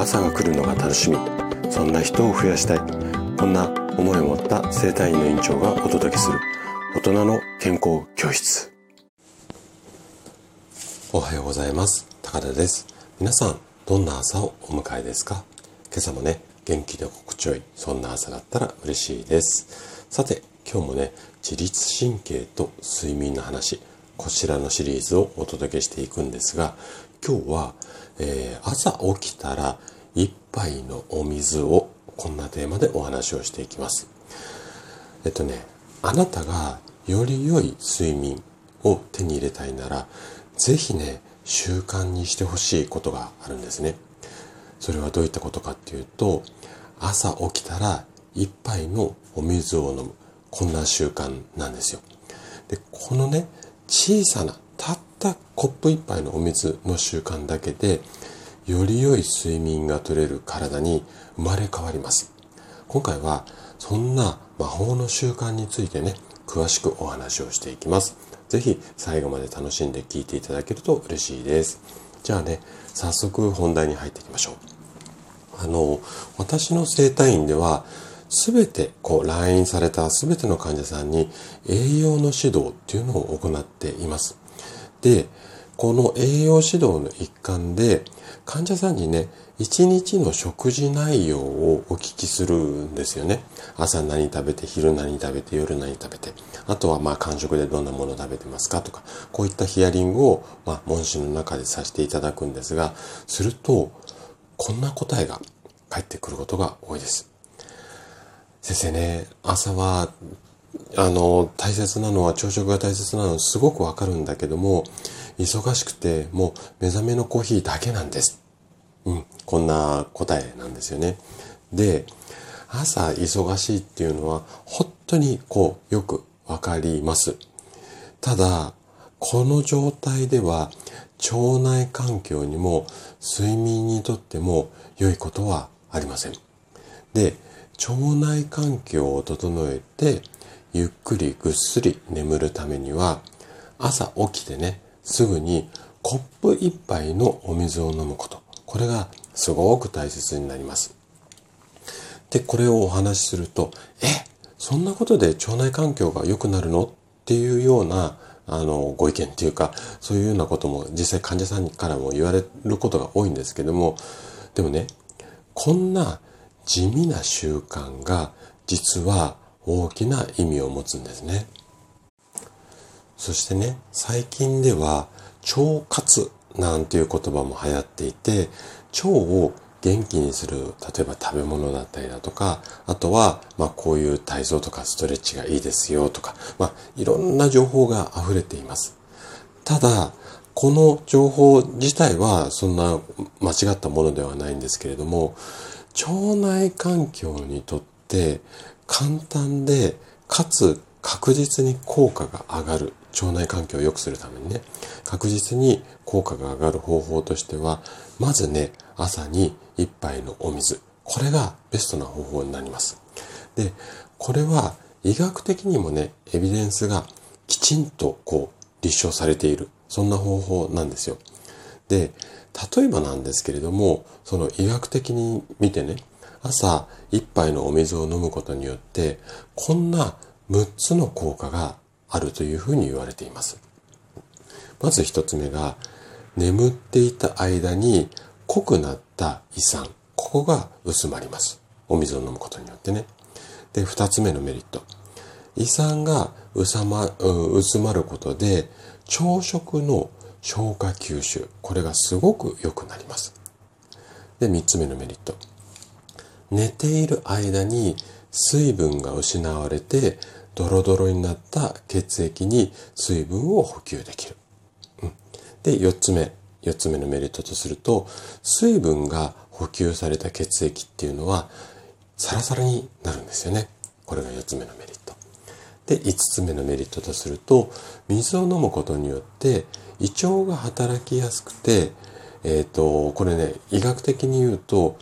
朝が来るのが楽しみ。そんな人を増やしたい。こんな思いを持った生体院の院長がお届けする。大人の健康教室。おはようございます。高田です。皆さんどんな朝をお迎えですか？今朝もね元気で心地よいそんな朝だったら嬉しいです。さて今日もね自律神経と睡眠の話こちらのシリーズをお届けしていくんですが今日は、えー、朝起きたら一杯のお水をこんなテーマでお話をしていきます。えっとねあなたがより良い睡眠を手に入れたいなら是非ね習慣にしてほしいことがあるんですね。それはどういったことかっていうと朝起きたら一杯のお水を飲む。こんな習慣なんですよ。でこのね小さなたったコップ一杯のお水の習慣だけでより良い睡眠が取れる体に生まれ変わります。今回はそんな魔法の習慣についてね詳しくお話をしていきます。是非最後まで楽しんで聞いていただけると嬉しいです。じゃあね早速本題に入っていきましょう。あの私の整体院ではすべてこう来院されたすべての患者さんに栄養の指導っていうのを行っています。で、この栄養指導の一環で患者さんにね、一日の食事内容をお聞きするんですよね。朝何食べて、昼何食べて、夜何食べて。あとはまあ間食でどんなもの食べてますかとか、こういったヒアリングをまあ問診の中でさせていただくんですが、すると、こんな答えが返ってくることが多いです。先生ね、朝は、あの、大切なのは、朝食が大切なのはすごくわかるんだけども、忙しくて、もう目覚めのコーヒーだけなんです。うん、こんな答えなんですよね。で、朝忙しいっていうのは、本当にこう、よくわかります。ただ、この状態では、腸内環境にも睡眠にとっても良いことはありません。で、腸内環境を整えてゆっくりぐっすり眠るためには朝起きてねすぐにコップ一杯のお水を飲むこと。これがすごく大切になります。でこれをお話しするとえそんなことで腸内環境が良くなるの？っていうようなあのご意見っていうかそういうようなことも実際患者さんからも言われることが多いんですけどもでもねこんな地味な習慣が実は大きな意味を持つんですね。そしてね、最近では腸活なんていう言葉も流行っていて、腸を元気にする、例えば食べ物だったりだとか、あとは、まあこういう体操とかストレッチがいいですよとか、まあいろんな情報が溢れています。ただ、この情報自体はそんな間違ったものではないんですけれども、腸内環境にとって簡単でかつ確実に効果が上がる腸内環境を良くするためにね。確実に効果が上がる方法としてはまずね朝に一杯のお水。これがベストな方法になります。でこれは医学的にもねエビデンスがきちんとこう立証されている。そんな方法なんですよ。で例えばなんですけれども、その医学的に見てね、朝一杯のお水を飲むことによって、こんな6つの効果があるというふうに言われています。まず一つ目が、眠っていた間に濃くなった胃酸、ここが薄まります。お水を飲むことによってね。で、二つ目のメリット。胃酸が薄ま薄まることで、朝食の消化吸収。これがすごく良くなります。で、三つ目のメリット。寝ている間に水分が失われて、ドロドロになった血液に水分を補給できる。うん、で、四つ目。四つ目のメリットとすると、水分が補給された血液っていうのは、サラサラになるんですよね。これが四つ目のメリット。で、五つ目のメリットとすると、水を飲むことによって、胃腸が働きやすくて、えっ、ー、と、これね、医学的に言うと、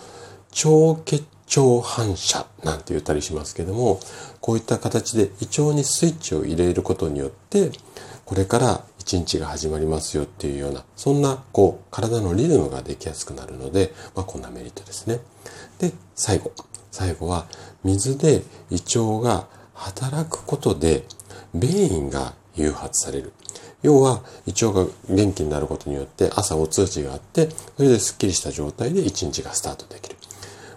腸血腸反射なんて言ったりしますけども、こういった形で胃腸にスイッチを入れることによって、これから一日が始まりますよっていうような、そんな、こう、体のリズムができやすくなるので、まあ、こんなメリットですね。で、最後。最後は、水で胃腸が働くことで、便意が誘発される。要は、胃腸が元気になることによって、朝お通じがあって、それでスッキリした状態で一日がスタートできる。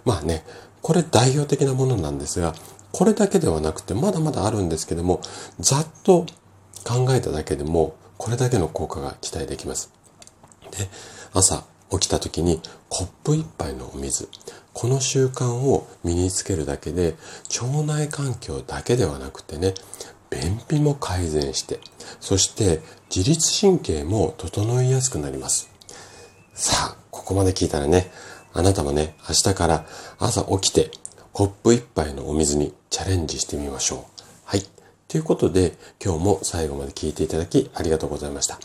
まあね、これ代表的なものなんですが、これだけではなくて、まだまだあるんですけども、ざっと考えただけでも、これだけの効果が期待できます。で、朝起きた時にコップ一杯のお水。この習慣を身につけるだけで、腸内環境だけではなくてね、便秘も改善して、そして自律神経も整いやすくなります。さあ、ここまで聞いたらね、あなたもね、明日から朝起きてコップ一杯のお水にチャレンジしてみましょう。はい。ということで、今日も最後まで聞いていただきありがとうございました。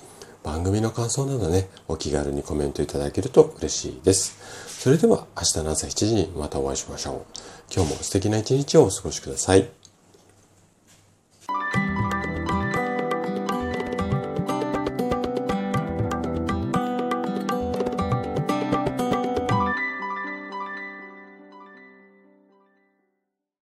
番組の感想などね、お気軽にコメントいただけると嬉しいです。それでは明日の朝7時にまたお会いしましょう。今日も素敵な一日をお過ごしください。